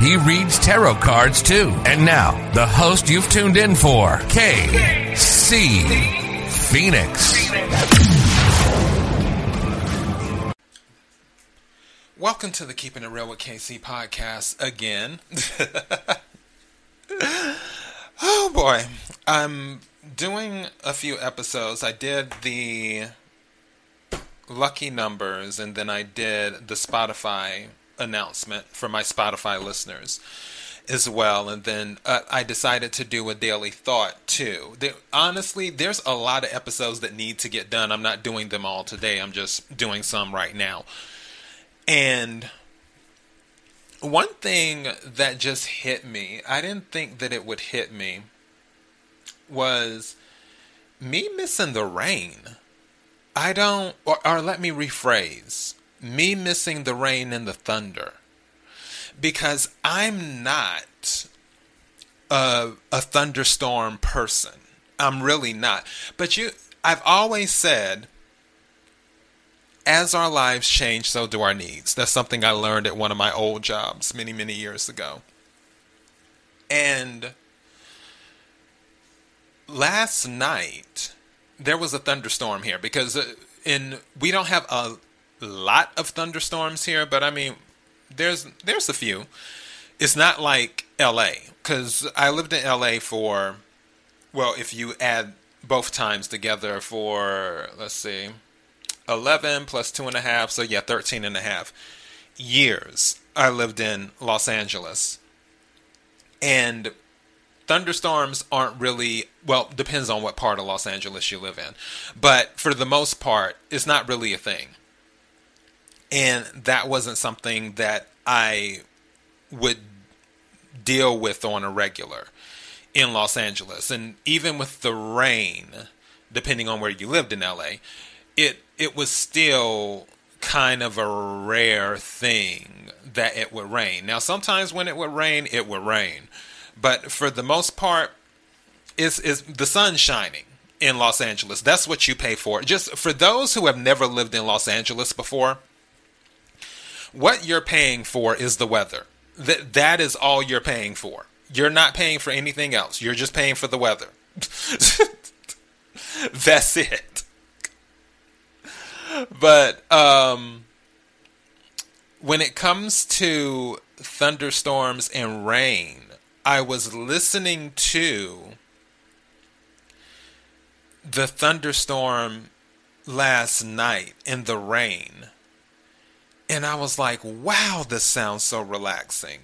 He reads tarot cards too. And now, the host you've tuned in for, KC Phoenix. Welcome to the Keeping It Real with KC podcast again. oh boy. I'm doing a few episodes. I did the lucky numbers and then I did the Spotify announcement for my Spotify listeners as well. And then uh, I decided to do a daily thought too. There, honestly, there's a lot of episodes that need to get done. I'm not doing them all today, I'm just doing some right now. And one thing that just hit me, I didn't think that it would hit me, was me missing the rain. I don't, or, or let me rephrase me missing the rain and the thunder. Because I'm not a, a thunderstorm person. I'm really not. But you, I've always said, as our lives change, so do our needs. That's something I learned at one of my old jobs many, many years ago. And last night, there was a thunderstorm here because uh, in we don't have a lot of thunderstorms here, but I mean, there's there's a few. It's not like L.A. because I lived in L.A. for well, if you add both times together for let's see, eleven plus two and a half, so yeah, thirteen and a half years. I lived in Los Angeles, and thunderstorms aren't really well depends on what part of los angeles you live in but for the most part it's not really a thing and that wasn't something that i would deal with on a regular in los angeles and even with the rain depending on where you lived in la it it was still kind of a rare thing that it would rain now sometimes when it would rain it would rain but for the most part, it's, is the sun shining in Los Angeles. That's what you pay for. Just for those who have never lived in Los Angeles before, what you're paying for is the weather. That that is all you're paying for. You're not paying for anything else. You're just paying for the weather. That's it. But um when it comes to thunderstorms and rain, I was listening to the thunderstorm last night in the rain. And I was like, wow, this sounds so relaxing.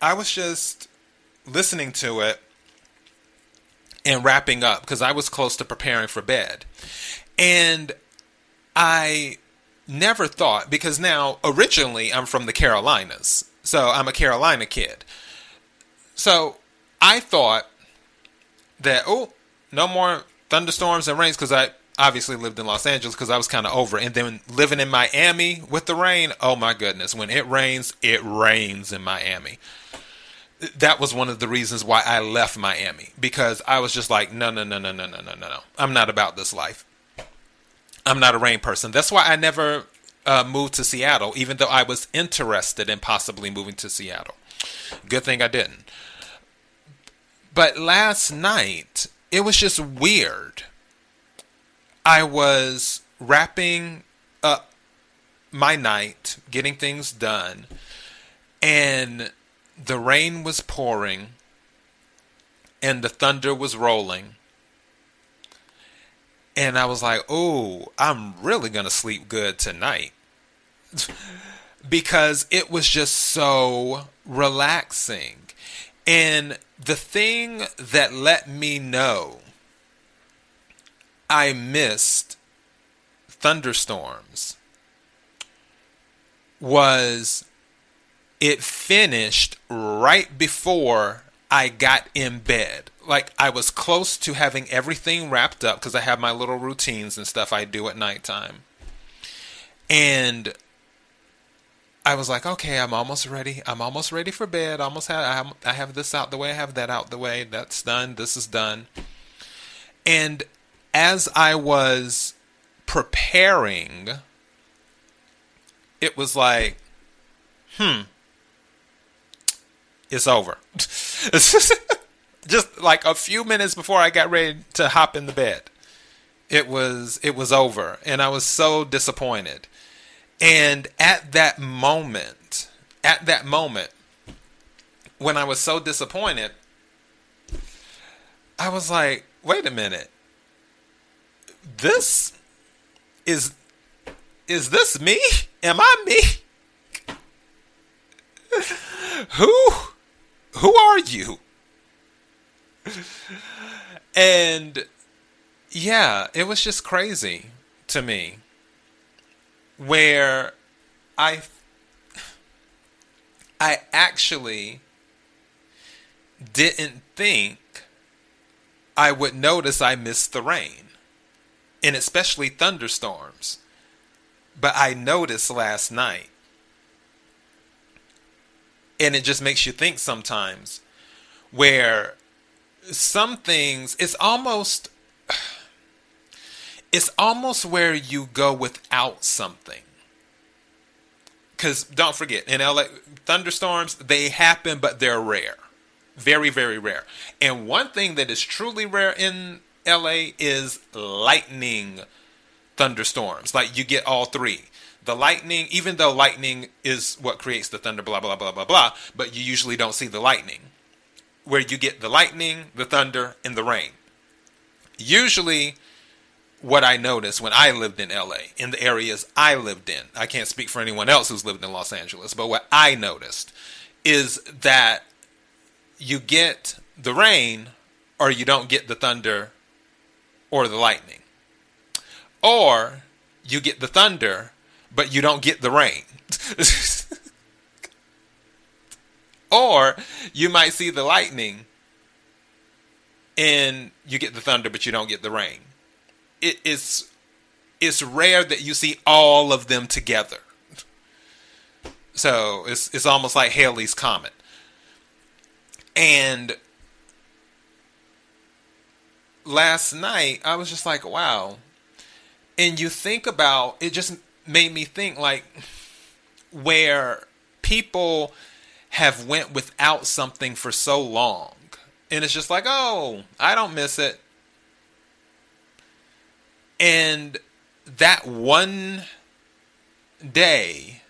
I was just listening to it and wrapping up because I was close to preparing for bed. And I never thought, because now originally I'm from the Carolinas. So I'm a Carolina kid. So I thought that oh, no more thunderstorms and rains because I obviously lived in Los Angeles because I was kind of over. And then living in Miami with the rain, oh my goodness, when it rains, it rains in Miami. That was one of the reasons why I left Miami because I was just like, no, no, no, no, no, no, no, no, no. I'm not about this life. I'm not a rain person. That's why I never uh, moved to Seattle, even though I was interested in possibly moving to Seattle. Good thing I didn't. But last night, it was just weird. I was wrapping up my night, getting things done, and the rain was pouring and the thunder was rolling. And I was like, oh, I'm really going to sleep good tonight. because it was just so relaxing. And the thing that let me know I missed thunderstorms was it finished right before I got in bed. Like I was close to having everything wrapped up because I have my little routines and stuff I do at nighttime. And I was like, okay, I'm almost ready. I'm almost ready for bed. Almost have I, have I have this out the way. I have that out the way. That's done. This is done. And as I was preparing, it was like, hmm, it's over. Just like a few minutes before I got ready to hop in the bed, it was it was over, and I was so disappointed. And at that moment, at that moment, when I was so disappointed, I was like, wait a minute. This is is this me? Am I me? Who who are you? And yeah, it was just crazy to me where I I actually didn't think I would notice I missed the rain. And especially thunderstorms. But I noticed last night. And it just makes you think sometimes where some things it's almost it's almost where you go without something. Because don't forget, in LA, thunderstorms, they happen, but they're rare. Very, very rare. And one thing that is truly rare in LA is lightning thunderstorms. Like you get all three. The lightning, even though lightning is what creates the thunder, blah, blah, blah, blah, blah, but you usually don't see the lightning. Where you get the lightning, the thunder, and the rain. Usually, what I noticed when I lived in LA, in the areas I lived in, I can't speak for anyone else who's lived in Los Angeles, but what I noticed is that you get the rain or you don't get the thunder or the lightning. Or you get the thunder, but you don't get the rain. or you might see the lightning and you get the thunder, but you don't get the rain it is it's rare that you see all of them together. So it's it's almost like Halley's comet. And last night I was just like, wow. And you think about it just made me think like where people have went without something for so long. And it's just like, "Oh, I don't miss it." And that one day,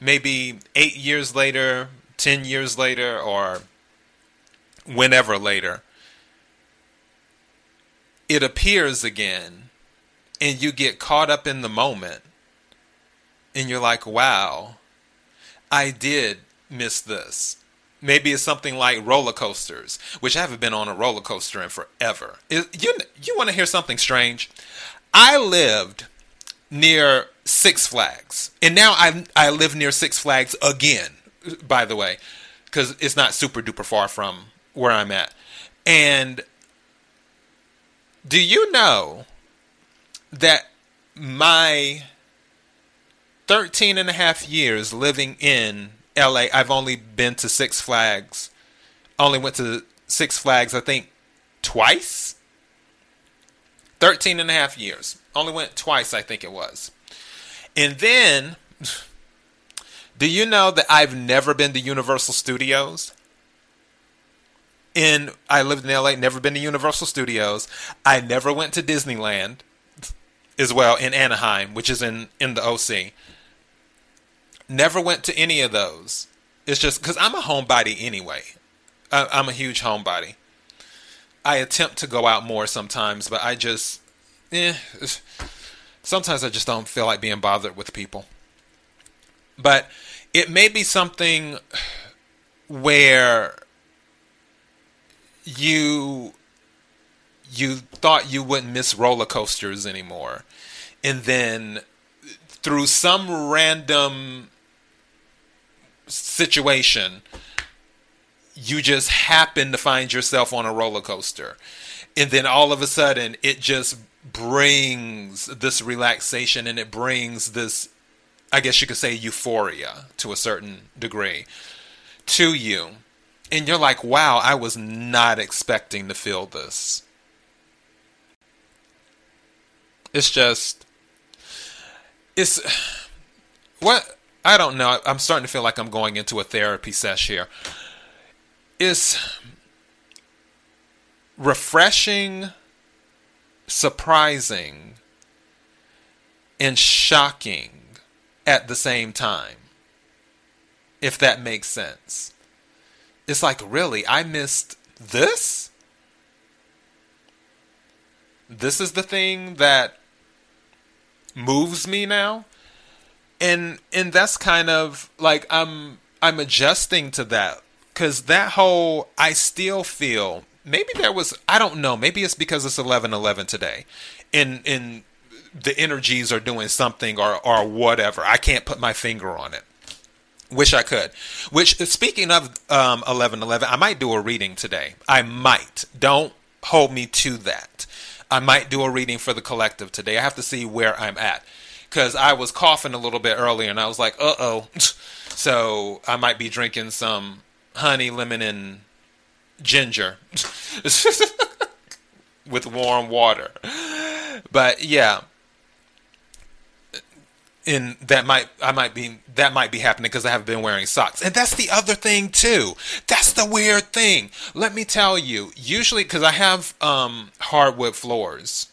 maybe eight years later, 10 years later, or whenever later, it appears again, and you get caught up in the moment, and you're like, wow, I did miss this. Maybe it's something like roller coasters, which I haven't been on a roller coaster in forever. you you want to hear something strange? I lived near Six Flags, and now I I live near Six Flags again. By the way, because it's not super duper far from where I'm at. And do you know that my 13 and a half years living in LA, I've only been to Six Flags. Only went to Six Flags, I think, twice. 13 and a half years. Only went twice, I think it was. And then, do you know that I've never been to Universal Studios? In I lived in LA, never been to Universal Studios. I never went to Disneyland as well in Anaheim, which is in in the OC. Never went to any of those. It's just because I'm a homebody anyway. I'm a huge homebody. I attempt to go out more sometimes, but I just, eh, sometimes I just don't feel like being bothered with people. But it may be something where you you thought you wouldn't miss roller coasters anymore and then through some random situation you just happen to find yourself on a roller coaster. And then all of a sudden, it just brings this relaxation and it brings this, I guess you could say, euphoria to a certain degree to you. And you're like, wow, I was not expecting to feel this. It's just, it's what I don't know. I'm starting to feel like I'm going into a therapy sesh here. It's refreshing, surprising, and shocking at the same time. If that makes sense. It's like, really, I missed this? This is the thing that moves me now? And and that's kind of like I'm I'm adjusting to that cuz that whole I still feel maybe there was I don't know, maybe it's because it's 11:11 today. In in the energies are doing something or or whatever. I can't put my finger on it. Wish I could. Which, speaking of um, 1111, I might do a reading today. I might. Don't hold me to that. I might do a reading for the collective today. I have to see where I'm at. Because I was coughing a little bit earlier and I was like, uh oh. So I might be drinking some honey, lemon, and ginger with warm water. But yeah, and that might I might be that might be happening because I have been wearing socks. And that's the other thing too. That's the weird thing. Let me tell you. Usually because I have um, hardwood floors,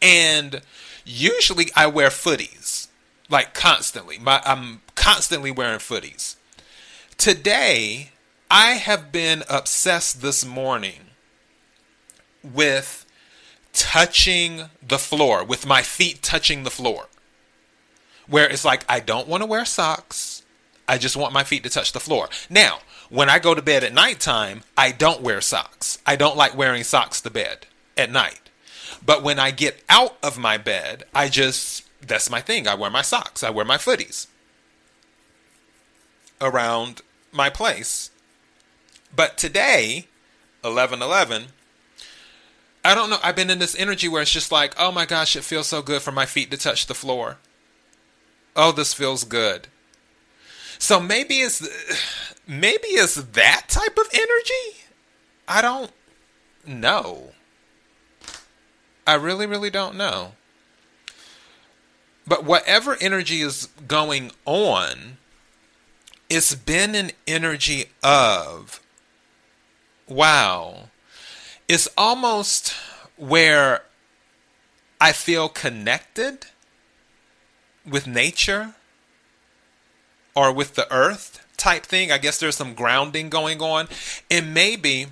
and usually I wear footies like constantly. My, I'm constantly wearing footies. Today I have been obsessed this morning with touching the floor, with my feet touching the floor where it's like I don't want to wear socks. I just want my feet to touch the floor. Now, when I go to bed at nighttime, I don't wear socks. I don't like wearing socks to bed at night. But when I get out of my bed, I just that's my thing. I wear my socks. I wear my footies around my place. But today, 11:11, I don't know, I've been in this energy where it's just like, "Oh my gosh, it feels so good for my feet to touch the floor." Oh, this feels good. So maybe it's maybe it's that type of energy. I don't know. I really, really don't know. But whatever energy is going on, it's been an energy of wow. It's almost where I feel connected with nature or with the earth type thing. I guess there's some grounding going on. And maybe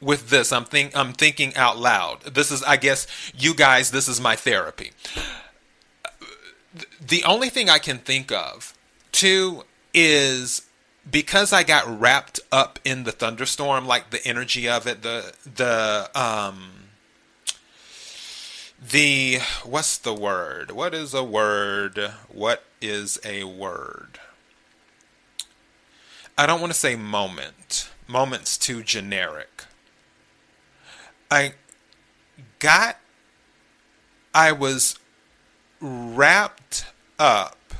with this, I'm think I'm thinking out loud. This is I guess you guys, this is my therapy. The only thing I can think of too is because I got wrapped up in the thunderstorm, like the energy of it, the the um the what's the word? What is a word? What is a word? I don't want to say moment. Moment's too generic. I got I was wrapped up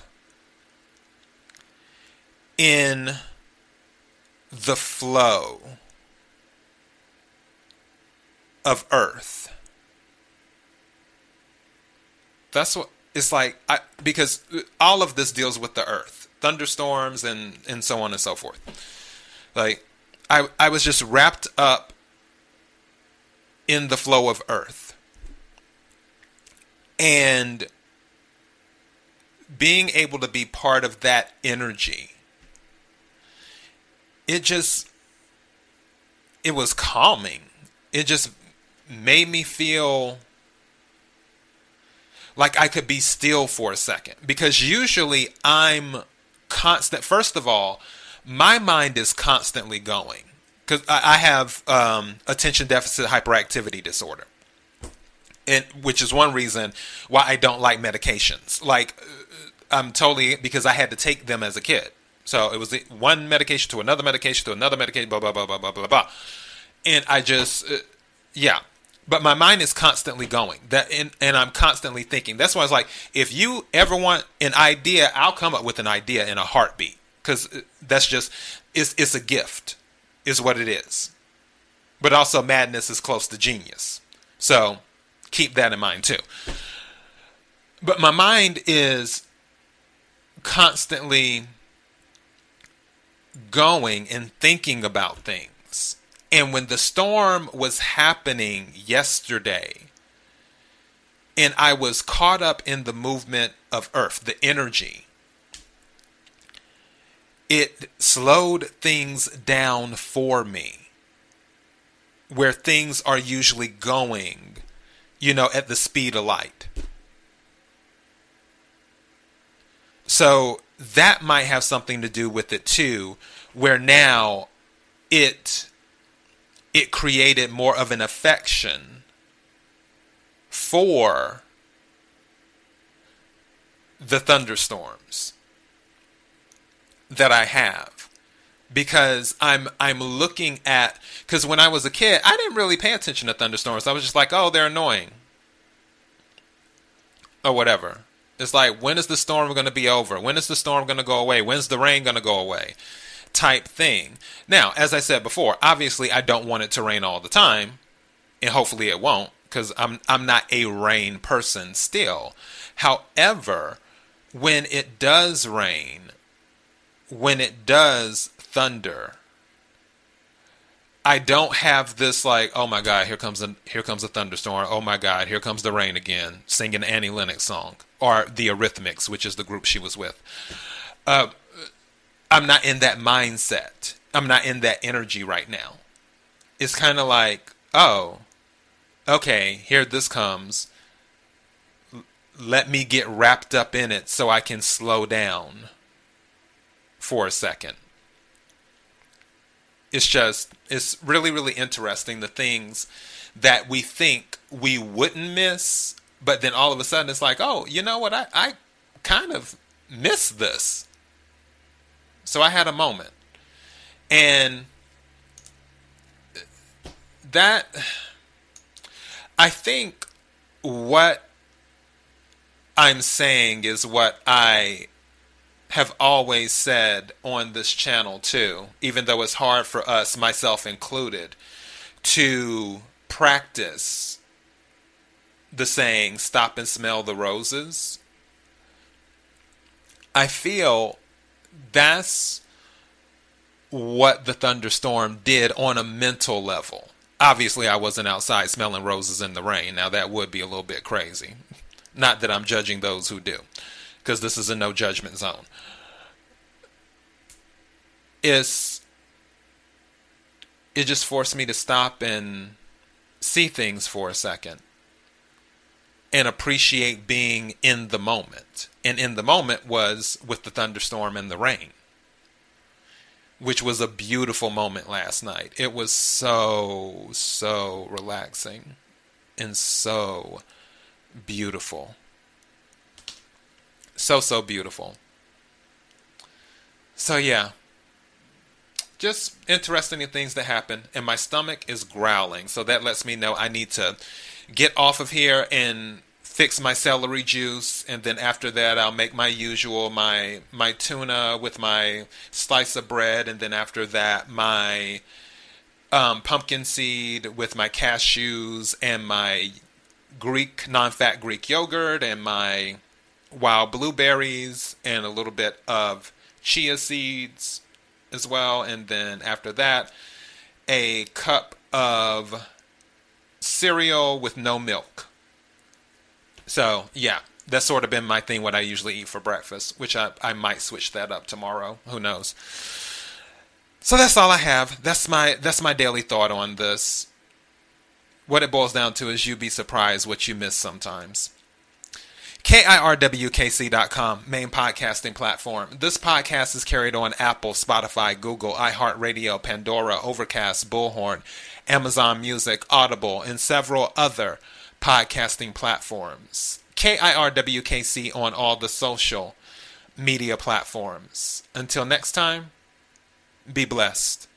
in the flow of earth that's what it's like. I, because all of this deals with the earth, thunderstorms, and and so on and so forth. Like I I was just wrapped up in the flow of earth, and being able to be part of that energy. It just it was calming. It just made me feel like I could be still for a second because usually I'm constant. First of all, my mind is constantly going because I have um, attention deficit hyperactivity disorder, and which is one reason why I don't like medications. Like uh, I'm totally because I had to take them as a kid, So it was one medication to another medication to another medication, blah blah blah blah blah blah blah. And I just, uh, yeah. But my mind is constantly going. That and, and I'm constantly thinking. That's why I was like, if you ever want an idea, I'll come up with an idea in a heartbeat. Because uh, that's just, it's it's a gift, is what it is. But also, madness is close to genius. So keep that in mind too. But my mind is constantly going and thinking about things. And when the storm was happening yesterday, and I was caught up in the movement of Earth, the energy, it slowed things down for me where things are usually going, you know, at the speed of light. So that might have something to do with it too, where now it it created more of an affection for the thunderstorms that I have. Because I'm I'm looking at because when I was a kid I didn't really pay attention to thunderstorms. I was just like oh they're annoying. Or whatever. It's like when is the storm going to be over? When is the storm going to go away? When's the rain going to go away type thing now as I said before obviously I don't want it to rain all the time and hopefully it won't because I'm I'm not a rain person still however when it does rain when it does thunder I don't have this like, oh my God, here comes a here comes a thunderstorm. Oh my God, here comes the rain again, singing Annie Lennox song or the Eurythmics, which is the group she was with. Uh, I'm not in that mindset. I'm not in that energy right now. It's kind of like, oh, okay, here this comes. Let me get wrapped up in it so I can slow down for a second. It's just, it's really, really interesting the things that we think we wouldn't miss, but then all of a sudden it's like, oh, you know what? I, I kind of miss this. So I had a moment. And that, I think what I'm saying is what I have always said on this channel too, even though it's hard for us, myself included, to practice the saying, stop and smell the roses. I feel that's what the thunderstorm did on a mental level. Obviously, I wasn't outside smelling roses in the rain. Now, that would be a little bit crazy. Not that I'm judging those who do, because this is a no judgment zone. It's, it just forced me to stop and see things for a second and appreciate being in the moment. And in the moment was with the thunderstorm and the rain, which was a beautiful moment last night. It was so, so relaxing and so beautiful. So, so beautiful. So, yeah. Just interesting things that happen. And my stomach is growling. So, that lets me know I need to get off of here and fix my celery juice and then after that I'll make my usual my my tuna with my slice of bread and then after that my um, pumpkin seed with my cashews and my Greek non-fat Greek yogurt and my wild blueberries and a little bit of chia seeds as well and then after that a cup of cereal with no milk so yeah, that's sort of been my thing. What I usually eat for breakfast, which I I might switch that up tomorrow. Who knows? So that's all I have. That's my that's my daily thought on this. What it boils down to is you'd be surprised what you miss sometimes. KIRWKC.com, main podcasting platform. This podcast is carried on Apple, Spotify, Google, iHeartRadio, Pandora, Overcast, Bullhorn, Amazon Music, Audible, and several other podcasting platforms. KIRWKC on all the social media platforms. Until next time, be blessed.